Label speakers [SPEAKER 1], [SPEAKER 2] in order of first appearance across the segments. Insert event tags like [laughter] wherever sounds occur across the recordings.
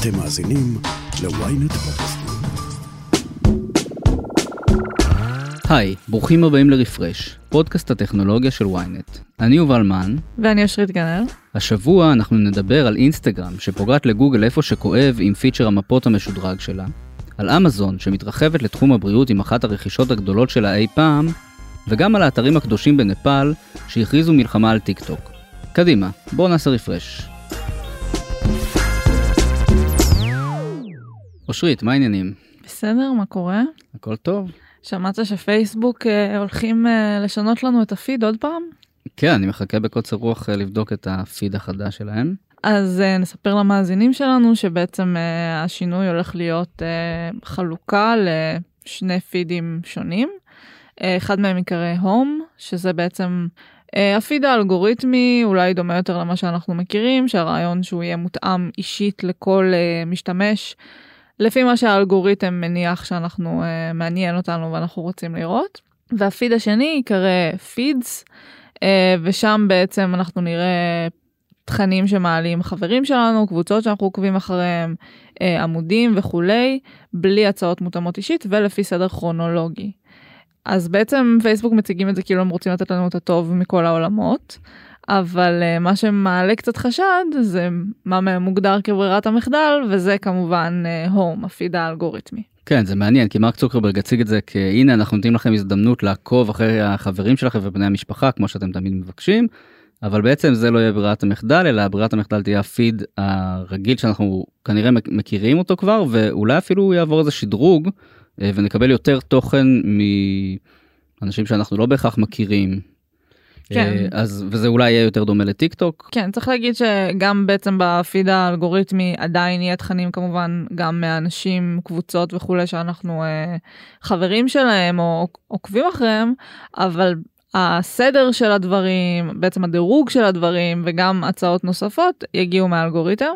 [SPEAKER 1] אתם מאזינים ל-ynet פודקאסטים.
[SPEAKER 2] היי, ברוכים הבאים לרפרש, פודקאסט הטכנולוגיה של ynet. אני יובל מן.
[SPEAKER 3] ואני אושרית גן-אל.
[SPEAKER 2] השבוע אנחנו נדבר על אינסטגרם, שפוגעת לגוגל איפה שכואב עם פיצ'ר המפות המשודרג שלה, על אמזון, שמתרחבת לתחום הבריאות עם אחת הרכישות הגדולות שלה אי פעם, וגם על האתרים הקדושים בנפאל, שהכריזו מלחמה על טיק טוק. קדימה, בואו נעשה רפרש. אושרית, מה העניינים?
[SPEAKER 3] בסדר, מה קורה?
[SPEAKER 2] הכל טוב?
[SPEAKER 3] שמעת שפייסבוק אה, הולכים אה, לשנות לנו את הפיד עוד פעם?
[SPEAKER 2] כן, אני מחכה בקוצר רוח אה, לבדוק את הפיד החדש שלהם.
[SPEAKER 3] אז אה, נספר למאזינים שלנו שבעצם אה, השינוי הולך להיות אה, חלוקה לשני פידים שונים. אה, אחד מהם ייקרא הום, שזה בעצם אה, הפיד האלגוריתמי, אולי דומה יותר למה שאנחנו מכירים, שהרעיון שהוא יהיה מותאם אישית לכל אה, משתמש. לפי מה שהאלגוריתם מניח שאנחנו uh, מעניין אותנו ואנחנו רוצים לראות. והפיד השני ייקרא פידס, uh, ושם בעצם אנחנו נראה תכנים שמעלים חברים שלנו, קבוצות שאנחנו עוקבים אחריהם, uh, עמודים וכולי, בלי הצעות מותאמות אישית ולפי סדר כרונולוגי. אז בעצם פייסבוק מציגים את זה כאילו הם רוצים לתת לנו את הטוב מכל העולמות. אבל uh, מה שמעלה קצת חשד זה מה מוגדר כברירת המחדל וזה כמובן הום, uh, הפיד האלגוריתמי.
[SPEAKER 2] כן זה מעניין כי מרק צוקרברג הציג את זה כהנה אנחנו נותנים לכם הזדמנות לעקוב אחרי החברים שלכם ובני המשפחה כמו שאתם תמיד מבקשים. אבל בעצם זה לא יהיה ברירת המחדל אלא ברירת המחדל תהיה הפיד הרגיל שאנחנו כנראה מכירים אותו כבר ואולי אפילו יעבור איזה שדרוג אה, ונקבל יותר תוכן מאנשים שאנחנו לא בהכרח מכירים
[SPEAKER 3] כן.
[SPEAKER 2] אז וזה אולי יהיה יותר דומה לטיק טוק.
[SPEAKER 3] כן צריך להגיד שגם בעצם בפיד האלגוריתמי עדיין יהיה תכנים כמובן גם מאנשים קבוצות וכולי שאנחנו אה, חברים שלהם או עוקבים אחריהם אבל הסדר של הדברים בעצם הדירוג של הדברים וגם הצעות נוספות יגיעו מהאלגוריתם.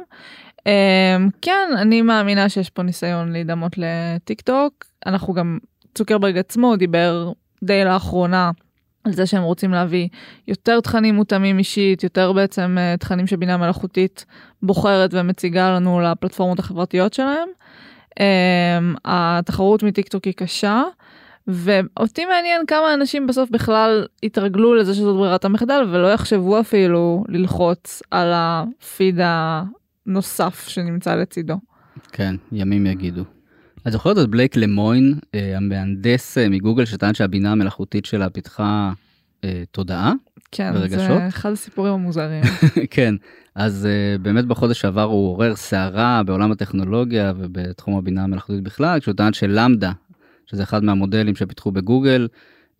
[SPEAKER 3] אה, כן אני מאמינה שיש פה ניסיון להידמות לטיק טוק אנחנו גם צוקרברג עצמו דיבר די לאחרונה. על זה שהם רוצים להביא יותר תכנים מותאמים אישית, יותר בעצם uh, תכנים שבינה מלאכותית בוחרת ומציגה לנו לפלטפורמות החברתיות שלהם. Um, התחרות מטיק טוק היא קשה, ואותי מעניין כמה אנשים בסוף בכלל יתרגלו לזה שזאת ברירת המחדל ולא יחשבו אפילו ללחוץ על הפיד הנוסף שנמצא לצידו.
[SPEAKER 2] כן, ימים יגידו. את זוכרת את בלייק למוין, אה, המהנדס אה, מגוגל שטען שהבינה המלאכותית שלה פיתחה אה, תודעה
[SPEAKER 3] כן,
[SPEAKER 2] ורגשות?
[SPEAKER 3] זה אחד הסיפורים המוזרים. [laughs]
[SPEAKER 2] כן, אז uh, באמת בחודש שעבר הוא עורר סערה בעולם הטכנולוגיה ובתחום הבינה המלאכותית בכלל, כשהוא טען שלמדה, שזה אחד מהמודלים שפיתחו בגוגל, uh,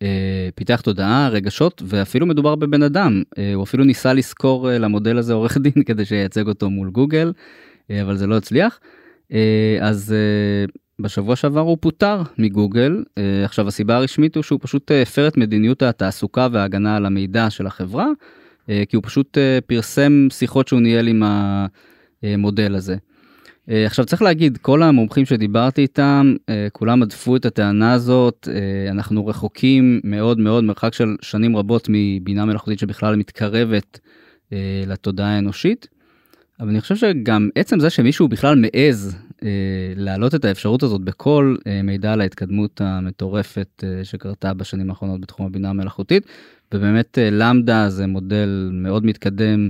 [SPEAKER 2] פיתח תודעה, רגשות, ואפילו מדובר בבן אדם. Uh, הוא אפילו ניסה לשכור uh, למודל הזה עורך דין [laughs] כדי שייצג אותו מול גוגל, uh, אבל זה לא הצליח. Uh, אז בשבוע שעבר הוא פוטר מגוגל uh, עכשיו הסיבה הרשמית הוא שהוא פשוט הפר את מדיניות התעסוקה וההגנה על המידע של החברה uh, כי הוא פשוט פרסם שיחות שהוא ניהל עם המודל הזה. עכשיו צריך להגיד כל המומחים שדיברתי איתם כולם הדפו את הטענה הזאת אנחנו רחוקים מאוד מאוד מרחק של שנים רבות מבינה מלאכותית שבכלל מתקרבת לתודעה האנושית. אבל אני חושב שגם עצם זה שמישהו בכלל מעז אה, להעלות את האפשרות הזאת בכל אה, מידע על ההתקדמות המטורפת אה, שקרתה בשנים האחרונות בתחום הבינה המלאכותית ובאמת אה, למדה זה מודל מאוד מתקדם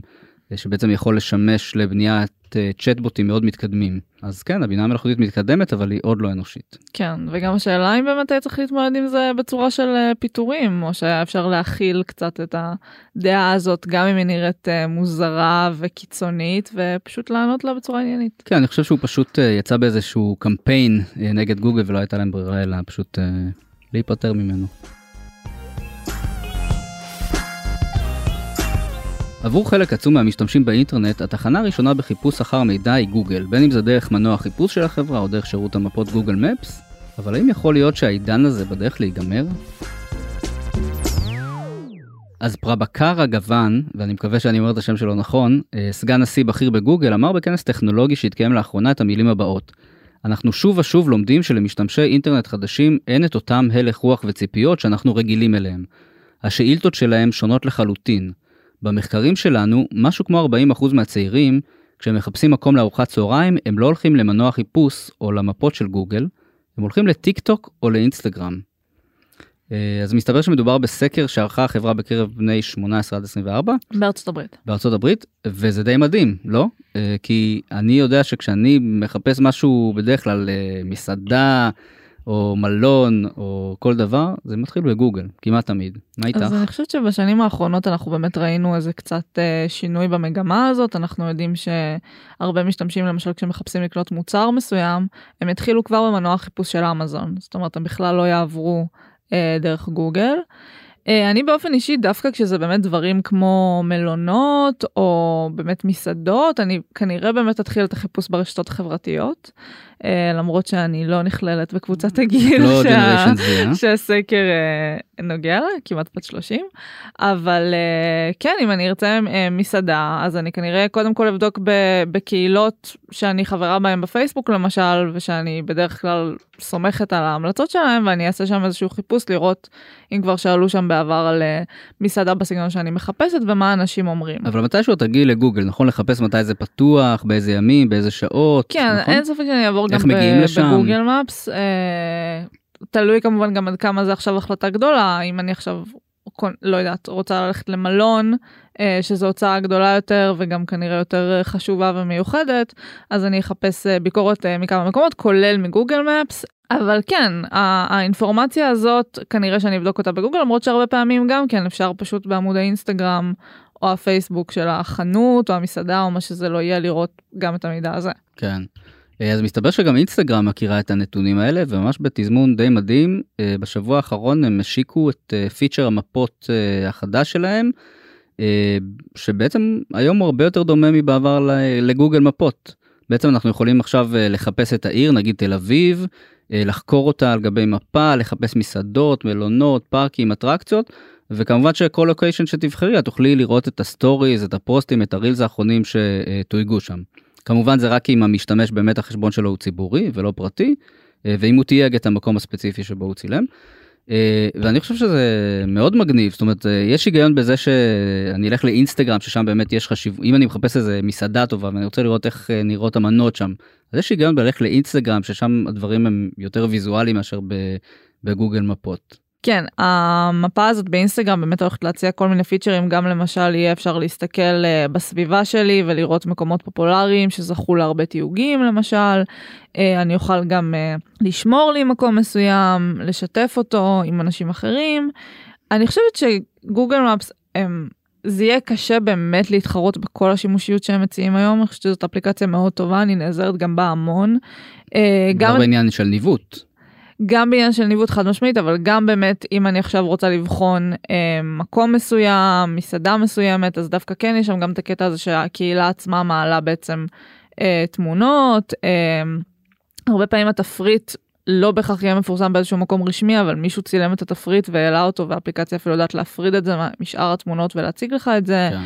[SPEAKER 2] אה, שבעצם יכול לשמש לבניית אה, צ'טבוטים מאוד מתקדמים אז כן הבינה המלאכותית מתקדמת אבל היא עוד לא אנושית.
[SPEAKER 3] כן וגם השאלה אם באמת היה צריך להתמודד עם זה בצורה של אה, פיטורים או שהיה אפשר להכיל קצת את הדעה הזאת גם אם היא נראית אה, מוזרה וקיצונית ופשוט לענות לה בצורה עניינית.
[SPEAKER 2] כן אני חושב שהוא פשוט יצא באיזשהו קמפיין נגד גוגל ולא הייתה להם ברירה אלא פשוט להיפטר ממנו. עבור חלק עצום מהמשתמשים באינטרנט, התחנה הראשונה בחיפוש אחר מידע היא גוגל, בין אם זה דרך מנוע החיפוש של החברה או דרך שירות המפות גוגל מפס, אבל האם יכול להיות שהעידן הזה בדרך להיגמר? אז פרבקרה גוון, ואני מקווה שאני אומר את השם שלו נכון, אה, סגן נשיא בכיר בגוגל, אמר בכנס טכנולוגי שהתקיים לאחרונה את המילים הבאות: אנחנו שוב ושוב לומדים שלמשתמשי אינטרנט חדשים אין את אותם הלך רוח וציפיות שאנחנו רגילים אליהם. השאילתות שלהם שונות לחלוטין. במחקרים שלנו, משהו כמו 40% מהצעירים כשהם מחפשים מקום לארוחת צהריים, הם לא הולכים למנוע חיפוש או למפות של גוגל, הם הולכים לטיק טוק או לאינסטגרם. אה, אז מסתבר שמדובר בסקר שערכה החברה בקרב בני 18 עד 24
[SPEAKER 3] בארצות הברית.
[SPEAKER 2] בארצות הברית, וזה די מדהים, לא? אה, כי אני יודע שכשאני מחפש משהו בדרך כלל אה, מסעדה או מלון או כל דבר, זה מתחיל בגוגל, כמעט תמיד. מה איתך?
[SPEAKER 3] אז אני חושבת שבשנים האחרונות אנחנו באמת ראינו איזה קצת אה, שינוי במגמה הזאת, אנחנו יודעים שהרבה משתמשים למשל כשמחפשים לקנות מוצר מסוים, הם יתחילו כבר במנוע חיפוש של אמזון, זאת אומרת הם בכלל לא יעברו אה, דרך גוגל. אה, אני באופן אישי דווקא כשזה באמת דברים כמו מלונות או באמת מסעדות אני כנראה באמת אתחיל את החיפוש ברשתות החברתיות למרות שאני לא נכללת בקבוצת הגיל
[SPEAKER 2] לא
[SPEAKER 3] שה-
[SPEAKER 2] אה?
[SPEAKER 3] שהסקר אה, נוגע לה כמעט בת 30 אבל אה, כן אם אני ארצה אה, מסעדה אז אני כנראה קודם כל אבדוק בקהילות שאני חברה בהן בפייסבוק למשל ושאני בדרך כלל סומכת על ההמלצות שלהם ואני אעשה שם איזשהו חיפוש לראות אם כבר שאלו שם בעבר על אה, מסעדה בסגנון שאני מחפשת ומה אנשים אומרים.
[SPEAKER 2] אבל מתישהו תגיעי לגוגל, נכון? לחפש מתי זה פתוח, באיזה ימים, באיזה שעות,
[SPEAKER 3] כן,
[SPEAKER 2] נכון?
[SPEAKER 3] אין ספק שאני אעבור
[SPEAKER 2] איך
[SPEAKER 3] גם? בגוגל מפס. אה, תלוי כמובן גם עד כמה זה עכשיו החלטה גדולה, אם אני עכשיו, לא יודעת, רוצה ללכת למלון, אה, שזו הוצאה גדולה יותר וגם כנראה יותר אה, חשובה ומיוחדת, אז אני אחפש ביקורת מכמה מקומות, כולל מגוגל מפס. אבל כן, האינפורמציה הזאת, כנראה שאני אבדוק אותה בגוגל, למרות שהרבה פעמים גם כן אפשר פשוט בעמוד האינסטגרם או הפייסבוק של החנות או המסעדה או מה שזה לא יהיה לראות גם את המידע הזה.
[SPEAKER 2] כן. אה, אז מסתבר שגם אינסטגרם מכירה את הנתונים האלה וממש בתזמון די מדהים אה, בשבוע האחרון הם השיקו את פיצ'ר המפות אה, החדש שלהם שבעצם היום הוא הרבה יותר דומה מבעבר לגוגל מפות. בעצם אנחנו יכולים עכשיו לחפש את העיר נגיד תל אביב לחקור אותה על גבי מפה לחפש מסעדות מלונות פארקים אטרקציות וכמובן שכל location שתבחרי את תוכלי לראות את ה stories את הפוסטים את ה reels האחרונים שתויגו שם. כמובן זה רק אם המשתמש באמת החשבון שלו הוא ציבורי ולא פרטי אה, ואם הוא תייג את המקום הספציפי שבו הוא צילם. אה, ואני חושב שזה מאוד מגניב זאת אומרת אה, יש היגיון בזה שאני אלך לאינסטגרם ששם באמת יש חשיבות אם אני מחפש איזה מסעדה טובה ואני רוצה לראות איך נראות המנות שם אז יש היגיון בללכת לאינסטגרם ששם הדברים הם יותר ויזואליים מאשר בגוגל מפות.
[SPEAKER 3] כן, המפה הזאת באינסטגרם באמת הולכת להציע כל מיני פיצ'רים, גם למשל יהיה אפשר להסתכל אה, בסביבה שלי ולראות מקומות פופולריים שזכו להרבה תיוגים למשל. אה, אני אוכל גם אה, לשמור לי מקום מסוים, לשתף אותו עם אנשים אחרים. אני חושבת שגוגל מפס הם... זה יהיה קשה באמת להתחרות בכל השימושיות שהם מציעים היום, אני חושבת שזאת אפליקציה מאוד טובה, אני נעזרת גם בה המון.
[SPEAKER 2] גם
[SPEAKER 3] גם
[SPEAKER 2] בעניין של ניווט.
[SPEAKER 3] גם בעניין של ניווט חד משמעית אבל גם באמת אם אני עכשיו רוצה לבחון אה, מקום מסוים מסעדה מסוימת אז דווקא כן יש שם גם את הקטע הזה שהקהילה עצמה מעלה בעצם אה, תמונות אה, הרבה פעמים התפריט לא בהכרח יהיה מפורסם באיזשהו מקום רשמי אבל מישהו צילם את התפריט והעלה אותו והאפליקציה אפילו יודעת להפריד את זה משאר התמונות ולהציג לך את זה.
[SPEAKER 2] כן.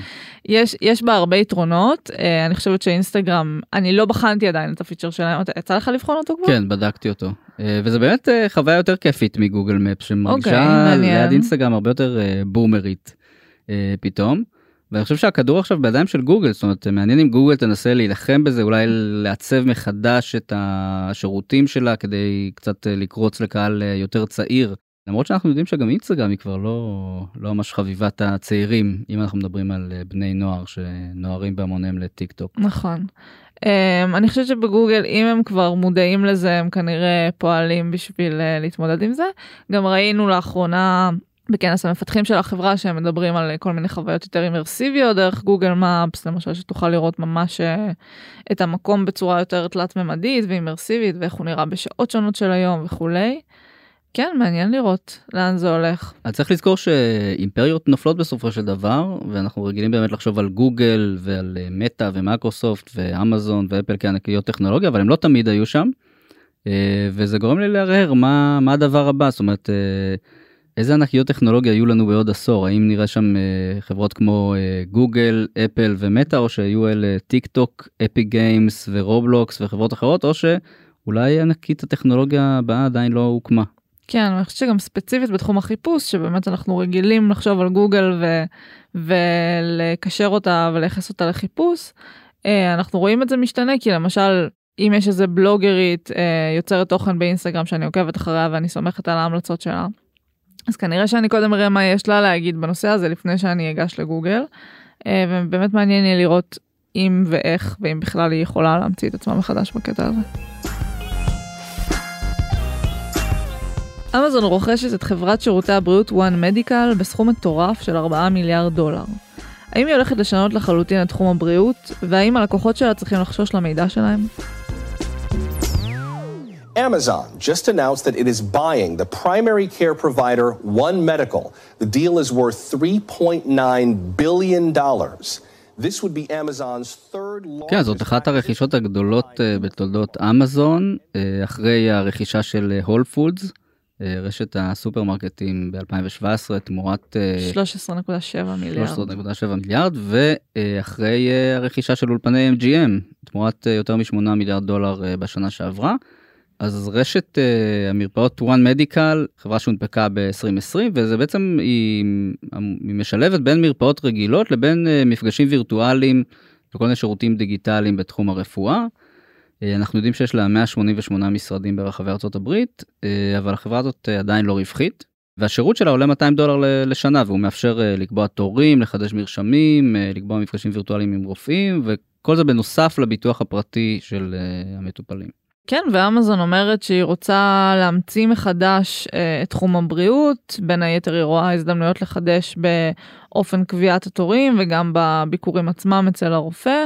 [SPEAKER 3] יש יש בה הרבה יתרונות אה, אני חושבת שאינסטגרם אני לא בחנתי עדיין את הפיצ'ר שלהם יצא לך לבחון אותו כבר?
[SPEAKER 2] כן בדקתי אותו אה, וזה באמת אה, חוויה יותר כיפית מגוגל מפ
[SPEAKER 3] אוקיי,
[SPEAKER 2] שמרגישה
[SPEAKER 3] מעניין.
[SPEAKER 2] ליד אינסטגרם הרבה יותר בומרית פתאום. ואני חושב שהכדור עכשיו בידיים של גוגל זאת אומרת מעניין אם גוגל תנסה להילחם בזה אולי לעצב מחדש את השירותים שלה כדי קצת אה, לקרוץ לקהל אה, יותר צעיר. למרות שאנחנו יודעים שגם אינסטגרם היא כבר לא לא ממש חביבת הצעירים אם אנחנו מדברים על אה, בני נוער שנוהרים בהמוניהם לטיק טוק.
[SPEAKER 3] נכון. Um, אני חושבת שבגוגל אם הם כבר מודעים לזה הם כנראה פועלים בשביל uh, להתמודד עם זה. גם ראינו לאחרונה בכנס המפתחים של החברה שהם מדברים על כל מיני חוויות יותר אימרסיביות דרך גוגל Maps למשל שתוכל לראות ממש אה, את המקום בצורה יותר תלת ממדית ואימרסיבית ואיך הוא נראה בשעות שונות של היום וכולי. כן מעניין לראות לאן זה הולך.
[SPEAKER 2] אז צריך לזכור שאימפריות נופלות בסופו של דבר ואנחנו רגילים באמת לחשוב על גוגל ועל אה, מטא ומייקרוסופט ואמזון ואפל כענקיות טכנולוגיה אבל הם לא תמיד היו שם. אה, וזה גורם לי להרהר מה מה הדבר הבא זאת אומרת אה, איזה ענקיות טכנולוגיה יהיו לנו בעוד עשור האם נראה שם אה, חברות כמו אה, גוגל אפל ומטא או שיהיו אלה טיק טוק Epic Games ורובלוקס וחברות אחרות או שאולי ענקית הטכנולוגיה הבאה עדיין לא הוקמה.
[SPEAKER 3] כן, אני חושבת שגם ספציפית בתחום החיפוש, שבאמת אנחנו רגילים לחשוב על גוגל ו... ולקשר אותה ולייחס אותה לחיפוש. אה, אנחנו רואים את זה משתנה כי למשל אם יש איזה בלוגרית יוצרת תוכן באינסטגרם שאני עוקבת אחריה ואני סומכת על ההמלצות שלה. אז כנראה שאני קודם אראה מה יש לה להגיד בנושא הזה לפני שאני אגש לגוגל. אה, ובאמת מעניין יהיה לראות אם ואיך ואם בכלל היא יכולה להמציא את עצמה מחדש בקטע הזה. אמזון רוכשת את חברת שירותי הבריאות One Medical בסכום מטורף של 4 מיליארד דולר. האם היא הולכת לשנות לחלוטין את תחום הבריאות, והאם הלקוחות שלה צריכים לחשוש למידע שלהם?
[SPEAKER 4] Amazon just announced that it is buying the primary care provider One Medical. The deal is worth $3.9 billion. This would be Amazon's third largest...
[SPEAKER 2] כן, זאת אחת הרכישות הגדולות אה, בתולדות אמזון, אה, אחרי הרכישה של הול פודס, רשת הסופרמרקטים ב-2017 תמורת אה,
[SPEAKER 3] 13.7 מיליארד.
[SPEAKER 2] 13.7 מיליארד, ואחרי אה, הרכישה של אולפני MGM תמורת אה, יותר מ-8 מיליארד דולר אה, בשנה שעברה. אז רשת uh, המרפאות One Medical, חברה שהונפקה ב-2020, וזה בעצם, היא, היא משלבת בין מרפאות רגילות לבין uh, מפגשים וירטואליים וכל מיני שירותים דיגיטליים בתחום הרפואה. Uh, אנחנו יודעים שיש לה 188 משרדים ברחבי ארצות הברית, uh, אבל החברה הזאת uh, עדיין לא רווחית. והשירות שלה עולה 200 דולר לשנה והוא מאפשר uh, לקבוע תורים, לחדש מרשמים, uh, לקבוע מפגשים וירטואליים עם רופאים וכל זה בנוסף לביטוח הפרטי של uh, המטופלים.
[SPEAKER 3] כן, ואמזון אומרת שהיא רוצה להמציא מחדש אה, את תחום הבריאות, בין היתר היא רואה הזדמנויות לחדש באופן קביעת התורים וגם בביקורים עצמם אצל הרופא.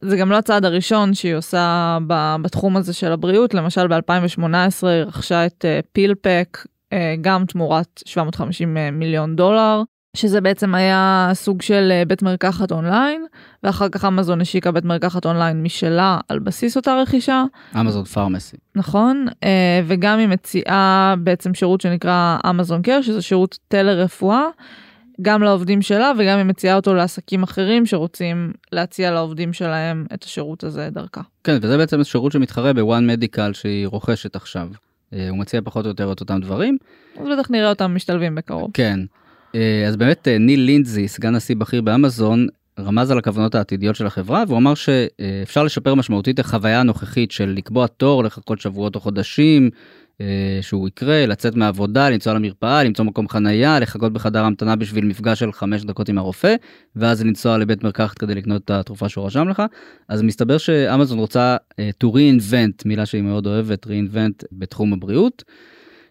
[SPEAKER 3] זה גם לא הצעד הראשון שהיא עושה בתחום הזה של הבריאות, למשל ב-2018 היא רכשה את אה, פילפק, אה, גם תמורת 750 אה, מיליון דולר. שזה בעצם היה סוג של אה, בית מרקחת אונליין, ואחר כך אמזון השיקה בית מרקחת אונליין משלה על בסיס אותה רכישה.
[SPEAKER 2] אמזון פארמסי.
[SPEAKER 3] נכון, אה, וגם היא מציעה בעצם שירות שנקרא אמזון קר, שזה שירות טלרפואה, גם לעובדים שלה וגם היא מציעה אותו לעסקים אחרים שרוצים להציע לעובדים שלהם את השירות הזה דרכה.
[SPEAKER 2] כן, וזה בעצם שירות שמתחרה בוואן מדיקל שהיא רוכשת עכשיו. אה, הוא מציע פחות או יותר את אותם דברים.
[SPEAKER 3] אז בטח נראה אותם משתלבים בקרוב.
[SPEAKER 2] כן. אה, אז באמת אה, ניל לינדזי, סגן נשיא בכיר באמזון, רמז על הכוונות העתידיות של החברה והוא אמר שאפשר לשפר משמעותית החוויה הנוכחית של לקבוע תור, לחכות שבועות או חודשים, אה, שהוא יקרה, לצאת מהעבודה, לנסוע למרפאה, למצוא מקום חנייה, לחכות בחדר המתנה בשביל מפגש של חמש דקות עם הרופא, ואז לנסוע לבית מרקחת כדי לקנות את התרופה שהוא רשם לך. אז מסתבר שאמזון רוצה to reinvent, מילה שהיא מאוד אוהבת, reinvent בתחום הבריאות.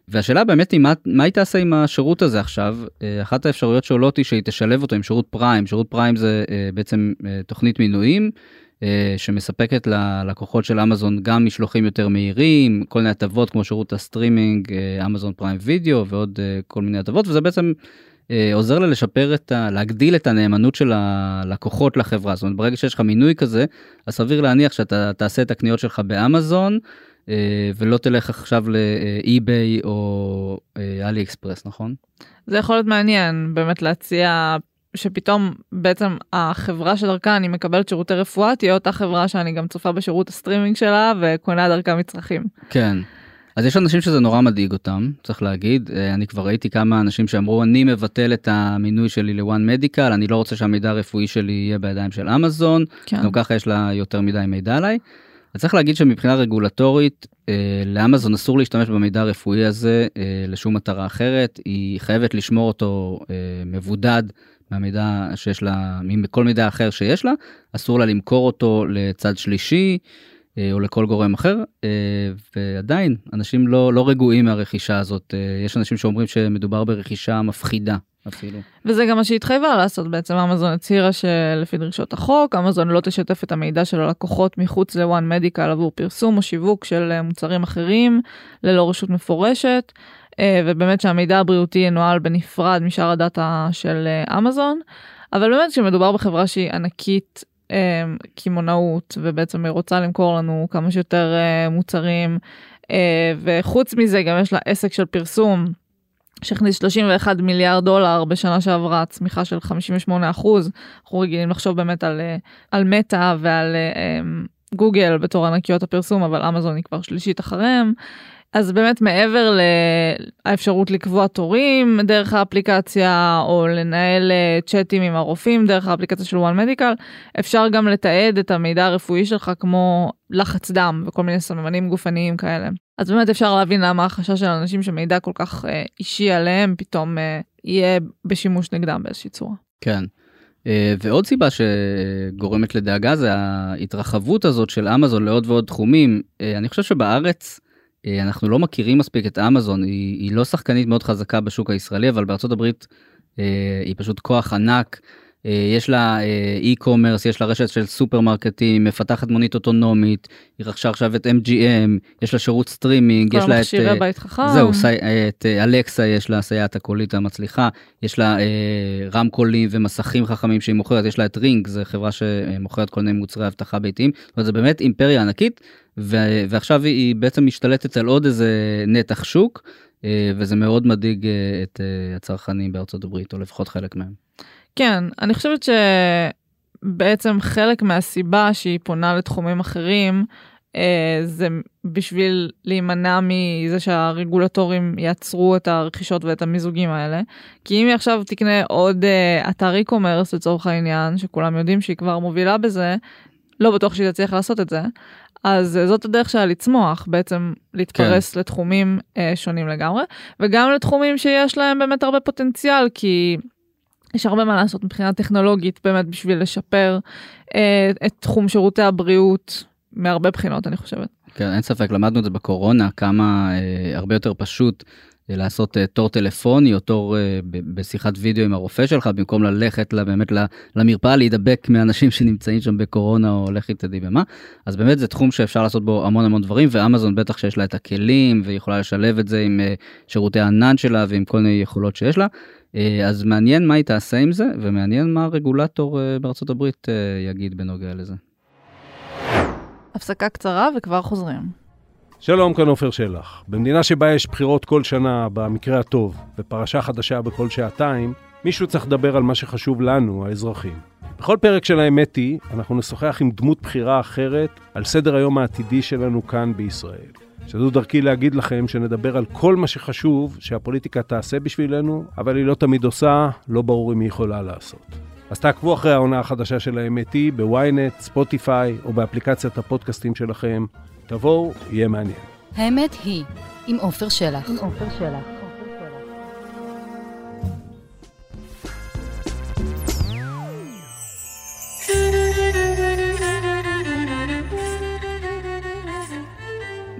[SPEAKER 2] והשאלה באמת היא מה, מה היא תעשה עם השירות הזה עכשיו אה, אחת האפשרויות שעולות היא שהיא תשלב אותו עם שירות פריים שירות פריים זה אה, בעצם אה, תוכנית מינויים שמספקת ללקוחות של אמזון גם משלוחים יותר מהירים כל מיני הטבות כמו שירות הסטרימינג אמזון פריים וידאו ועוד כל מיני הטבות וזה בעצם עוזר לה לשפר את ה... להגדיל את הנאמנות של הלקוחות לחברה זאת אומרת ברגע שיש לך מינוי כזה אז סביר להניח שאתה תעשה את הקניות שלך באמזון. אה, ולא תלך עכשיו לאי-ביי או אלי אקספרס נכון?
[SPEAKER 3] זה יכול להיות מעניין באמת להציע שפתאום בעצם החברה שדרכה אני מקבלת שירותי רפואה תהיה אותה חברה שאני גם צופה בשירות הסטרימינג שלה וקונה דרכה מצרכים.
[SPEAKER 2] כן. אז יש אנשים שזה נורא מדאיג אותם צריך להגיד אה, אני כבר ראיתי כמה אנשים שאמרו אני מבטל את המינוי שלי לוואן מדיקל אני לא רוצה שהמידע הרפואי שלי יהיה בידיים של אמזון כן. גם ככה יש לה יותר מדי מידע עליי. צריך להגיד שמבחינה רגולטורית אה, לאמזון אסור להשתמש במידע הרפואי הזה אה, לשום מטרה אחרת. היא חייבת לשמור אותו אה, מבודד מהמידע שיש לה מכל מידע אחר שיש לה. אסור לה למכור אותו לצד שלישי אה, או לכל גורם אחר אה, ועדיין אנשים לא לא רגועים מהרכישה הזאת. אה, יש אנשים שאומרים שמדובר ברכישה מפחידה אפילו.
[SPEAKER 3] וזה גם מה שהתחייבה לעשות בעצם אמזון הצהירה שלפי דרישות החוק אמזון לא תשתף את המידע של הלקוחות מחוץ לוואן מדיקל עבור פרסום או שיווק של אה, מוצרים אחרים ללא רשות מפורשת אה, ובאמת שהמידע הבריאותי ינוהל בנפרד משאר הדאטה של אה, אמזון אבל באמת כשמדובר בחברה שהיא ענקית קמעונאות ובעצם היא רוצה למכור לנו כמה שיותר מוצרים וחוץ מזה גם יש לה עסק של פרסום. שהכניס 31 מיליארד דולר בשנה שעברה צמיחה של 58 אחוז. אנחנו רגילים לחשוב באמת על אה, על מטא ועל אה, אמ, גוגל בתור ענקיות הפרסום אבל אמזון היא כבר שלישית אחריהם אז באמת מעבר לאפשרות לקבוע תורים דרך האפליקציה או לנהל אה, צ'אטים עם הרופאים דרך האפליקציה של one medical אפשר גם לתעד את המידע הרפואי שלך כמו לחץ דם וכל מיני סממנים גופניים כאלה. אז באמת אפשר להבין למה החשש של אנשים שמידע כל כך אה, אישי עליהם פתאום אה, יהיה בשימוש נגדם באיזושהי צורה.
[SPEAKER 2] כן. ועוד סיבה שגורמת לדאגה זה ההתרחבות הזאת של אמזון לעוד ועוד תחומים. אני חושב שבארץ אנחנו לא מכירים מספיק את אמזון, היא, היא לא שחקנית מאוד חזקה בשוק הישראלי, אבל בארצות הברית היא פשוט כוח ענק. אה, יש לה e-commerce, יש לה רשת של סופרמרקטים, מפתחת מונית אוטונומית, היא רכשה עכשיו את MGM, יש לה שירות סטרימינג, יש לה את...
[SPEAKER 3] כל המכשירי בית חכם.
[SPEAKER 2] זהו, את אלקסה, יש לה סייעת הקולית המצליחה, יש לה רמקולים ומסכים חכמים שהיא מוכרת, יש לה את רינג, זו חברה שמוכרת כל מיני מוצרי אבטחה ביתיים, זאת אומרת, זה באמת אימפריה ענקית, ו- ועכשיו היא בעצם משתלטת על עוד איזה נתח שוק, וזה מאוד מדאיג את הצרכנים בארצות הברית, או לפחות חלק מהם.
[SPEAKER 3] כן, אני חושבת שבעצם חלק מהסיבה שהיא פונה לתחומים אחרים, אה, זה בשביל להימנע מזה שהרגולטורים יעצרו את הרכישות ואת המיזוגים האלה. כי אם היא עכשיו תקנה עוד אה, אתר e-commerce לצורך העניין, שכולם יודעים שהיא כבר מובילה בזה, לא בטוח שהיא תצליח לעשות את זה. אז זאת הדרך שלה לצמוח, בעצם להתפרס כן. לתחומים אה, שונים לגמרי, וגם לתחומים שיש להם באמת הרבה פוטנציאל, כי יש הרבה מה לעשות מבחינה טכנולוגית באמת בשביל לשפר אה, את תחום שירותי הבריאות מהרבה בחינות אני חושבת.
[SPEAKER 2] כן אין ספק למדנו את זה בקורונה כמה אה, הרבה יותר פשוט אה, לעשות אה, תור טלפוני או תור אה, בשיחת וידאו עם הרופא שלך במקום ללכת לה, באמת למרפאה להידבק מאנשים [laughs] שנמצאים שם בקורונה או לכי תדעי במה אז באמת זה תחום שאפשר לעשות בו המון המון דברים ואמזון בטח שיש לה את הכלים והיא יכולה לשלב את זה עם אה, שירותי הענן שלה ועם כל מיני יכולות שיש לה. אה, אז מעניין מה היא תעשה עם זה, ומעניין מה הרגולטור אה, בארצות הברית אה, יגיד בנוגע לזה.
[SPEAKER 3] הפסקה קצרה וכבר חוזרים.
[SPEAKER 5] שלום, כאן עופר שלח. במדינה שבה יש בחירות כל שנה, במקרה הטוב, ופרשה חדשה בכל שעתיים, מישהו צריך לדבר על מה שחשוב לנו, האזרחים. בכל פרק של האמת היא, אנחנו נשוחח עם דמות בחירה אחרת על סדר היום העתידי שלנו כאן בישראל. שזו דרכי להגיד לכם שנדבר על כל מה שחשוב שהפוליטיקה תעשה בשבילנו, אבל היא לא תמיד עושה, לא ברור אם היא יכולה לעשות. אז תעקבו אחרי העונה החדשה של האמת היא בוויינט, ספוטיפיי או באפליקציית הפודקאסטים שלכם. תבואו, יהיה מעניין.
[SPEAKER 6] האמת היא, עם עופר שלח. עם עופר שלח.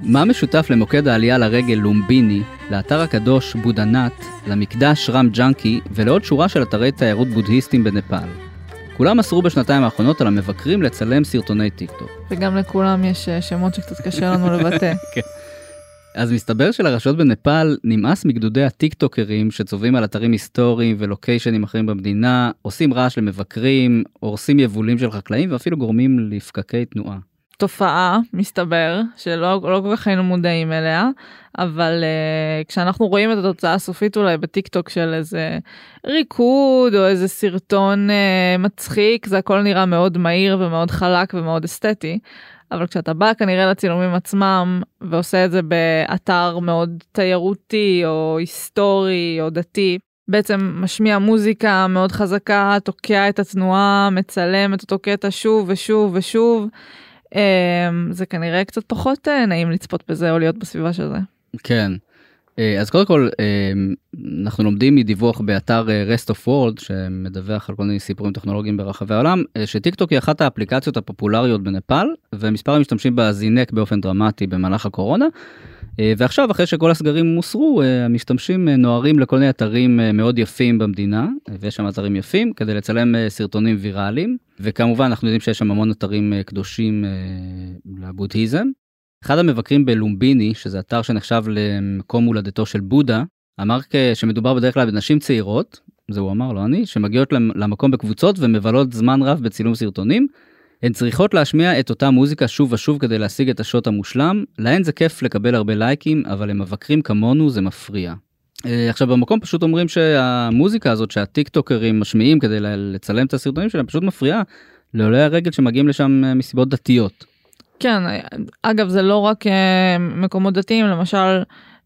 [SPEAKER 2] מה משותף למוקד העלייה לרגל לומביני, לאתר הקדוש בודנת, למקדש רם ג'אנקי ולעוד שורה של אתרי תיירות בודהיסטים בנפאל? כולם אסרו בשנתיים האחרונות על המבקרים לצלם סרטוני טיק טוק.
[SPEAKER 3] וגם לכולם יש אה, שמות שקצת קשה לנו לבטא. [laughs]
[SPEAKER 2] כן. אז מסתבר שלרשויות בנפאל נמאס מגדודי הטיק טוקרים שצובעים על אתרים היסטוריים ולוקיישנים אחרים במדינה, עושים רעש למבקרים, הורסים יבולים של חקלאים ואפילו גורמים לפקקי תנועה.
[SPEAKER 3] תופעה מסתבר שלא לא כל כך היינו מודעים אליה אבל uh, כשאנחנו רואים את התוצאה הסופית אולי בטיק טוק של איזה ריקוד או איזה סרטון uh, מצחיק זה הכל נראה מאוד מהיר ומאוד חלק ומאוד אסתטי. אבל כשאתה בא כנראה לצילומים עצמם ועושה את זה באתר מאוד תיירותי או היסטורי או דתי בעצם משמיע מוזיקה מאוד חזקה תוקע את התנועה מצלם את אותו קטע שוב ושוב ושוב. אמ, זה כנראה קצת פחות אה, נעים לצפות בזה או להיות בסביבה של זה.
[SPEAKER 2] כן. אה, אז קודם כל אמ, אנחנו לומדים מדיווח באתר אה, rest of world שמדווח על כל מיני סיפורים טכנולוגיים ברחבי העולם שטיק טוק היא אחת האפליקציות הפופולריות בנפאל ומספר המשתמשים בה זינק באופן דרמטי במהלך הקורונה. ועכשיו אחרי שכל הסגרים הוסרו המשתמשים נוהרים לכל מיני אתרים מאוד יפים במדינה ויש שם אתרים יפים כדי לצלם סרטונים ויראליים וכמובן אנחנו יודעים שיש שם המון אתרים אה, קדושים אה, לבודהיזם. אחד המבקרים בלומביני, שזה אתר שנחשב למקום הולדתו של בודה, אמר שמדובר בדרך כלל בנשים צעירות, זה הוא אמר, לא אני, שמגיעות למקום בקבוצות ומבלות זמן רב בצילום סרטונים. הן צריכות להשמיע את אותה מוזיקה שוב ושוב כדי להשיג את השוט המושלם, להן זה כיף לקבל הרבה לייקים, אבל למבקרים כמונו זה מפריע. אה, עכשיו במקום פשוט אומרים שהמוזיקה הזאת שהטיק טוקרים משמיעים כדי לצלם את הסרטונים שלהם פשוט מפריעה לעולי הרגל שמגיעים לשם אה, מסיבות דתיות.
[SPEAKER 3] כן, אגב, זה לא רק אה, מקומות דתיים, למשל,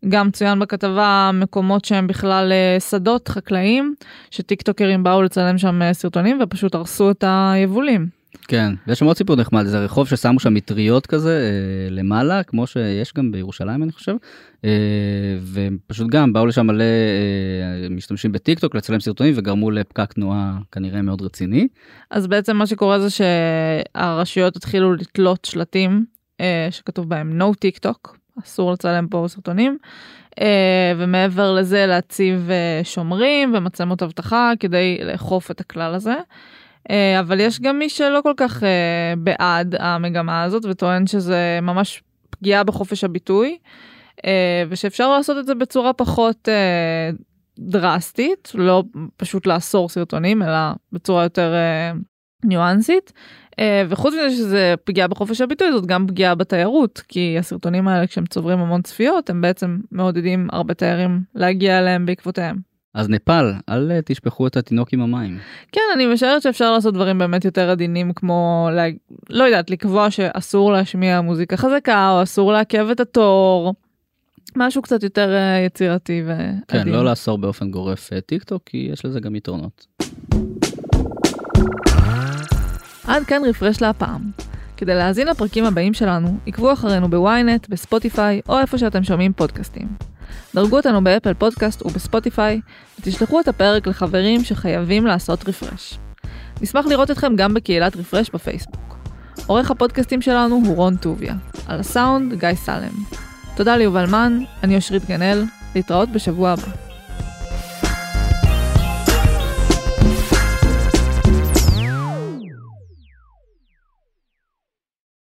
[SPEAKER 3] גם צוין בכתבה מקומות שהם בכלל אה, שדות חקלאיים, שטיק טוקרים באו לצלם שם אה, סרטונים ופשוט הרסו את היבולים.
[SPEAKER 2] כן, ויש שם עוד סיפור נחמד, זה רחוב ששמו שם מטריות כזה אה, למעלה, כמו שיש גם בירושלים אני חושב, אה, ופשוט גם באו לשם מלא אה, משתמשים בטיק טוק לצלם סרטונים וגרמו לפקק תנועה כנראה מאוד רציני.
[SPEAKER 3] אז בעצם מה שקורה זה שהרשויות התחילו לתלות שלטים שכתוב בהם no טיק טוק, אסור לצלם פה סרטונים. ומעבר לזה להציב שומרים ומצלמות אבטחה כדי לאכוף את הכלל הזה. אה, אבל יש גם מי שלא כל כך אה, בעד המגמה הזאת וטוען שזה ממש פגיעה בחופש הביטוי אה, ושאפשר לעשות את זה בצורה פחות דרסטית, לא פשוט לאסור סרטונים אלא בצורה יותר ניואנסית. וחוץ מזה שזה פגיעה בחופש הביטוי זאת גם פגיעה בתיירות כי הסרטונים האלה כשהם צוברים המון צפיות הם בעצם מעודדים הרבה תיירים להגיע אליהם בעקבותיהם.
[SPEAKER 2] אז נפאל, אל אה, תשפכו את התינוק עם המים.
[SPEAKER 3] כן, אני משערת שאפשר לעשות דברים באמת יותר עדינים כמו, לה... לא יודעת, לקבוע שאסור להשמיע מוזיקה חזקה או אסור לעכב את התור. משהו קצת יותר אה, יצירתי ועדין.
[SPEAKER 2] כן, לא לאסור באופן גורף אה, טיק טוק, כי יש לזה גם יתרונות.
[SPEAKER 3] עד כאן רפרש להפעם. כדי להאזין לפרקים הבאים שלנו, עקבו אחרינו בוויינט, בספוטיפיי או איפה שאתם שומעים פודקאסטים. דרגו אותנו באפל פודקאסט ובספוטיפיי, ותשלחו את הפרק לחברים שחייבים לעשות רפרש. נשמח לראות אתכם גם בקהילת רפרש בפייסבוק. עורך הפודקאסטים שלנו הוא רון טוביה, על הסאונד גיא סלם. תודה ליובל מן, אני אושרית גנאל, להתראות בשבוע הבא.